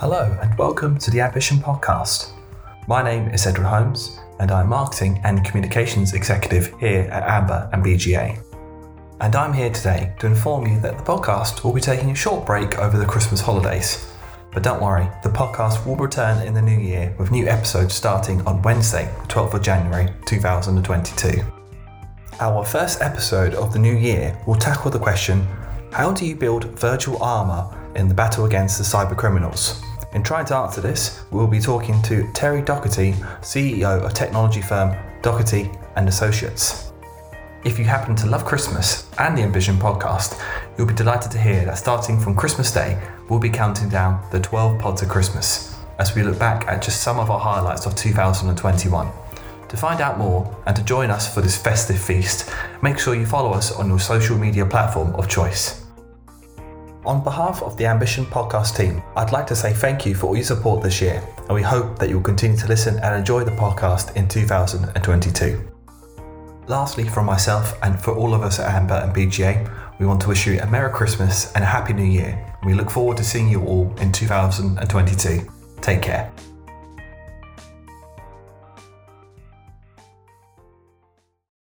Hello, and welcome to the Ambition Podcast. My name is Edward Holmes, and I'm Marketing and Communications Executive here at Amber and BGA. And I'm here today to inform you that the podcast will be taking a short break over the Christmas holidays. But don't worry, the podcast will return in the new year with new episodes starting on Wednesday, the 12th of January 2022. Our first episode of the new year will tackle the question How do you build virtual armour in the battle against the cyber criminals? In trying to answer this, we'll be talking to Terry Doherty, CEO of technology firm Doherty and Associates. If you happen to love Christmas and the Ambition podcast, you'll be delighted to hear that starting from Christmas Day, we'll be counting down the 12 pods of Christmas as we look back at just some of our highlights of 2021. To find out more and to join us for this festive feast, make sure you follow us on your social media platform of choice. On behalf of the Ambition podcast team, I'd like to say thank you for all your support this year, and we hope that you'll continue to listen and enjoy the podcast in 2022. Lastly, from myself and for all of us at Amber and BGA, we want to wish you a Merry Christmas and a Happy New Year. We look forward to seeing you all in 2022. Take care.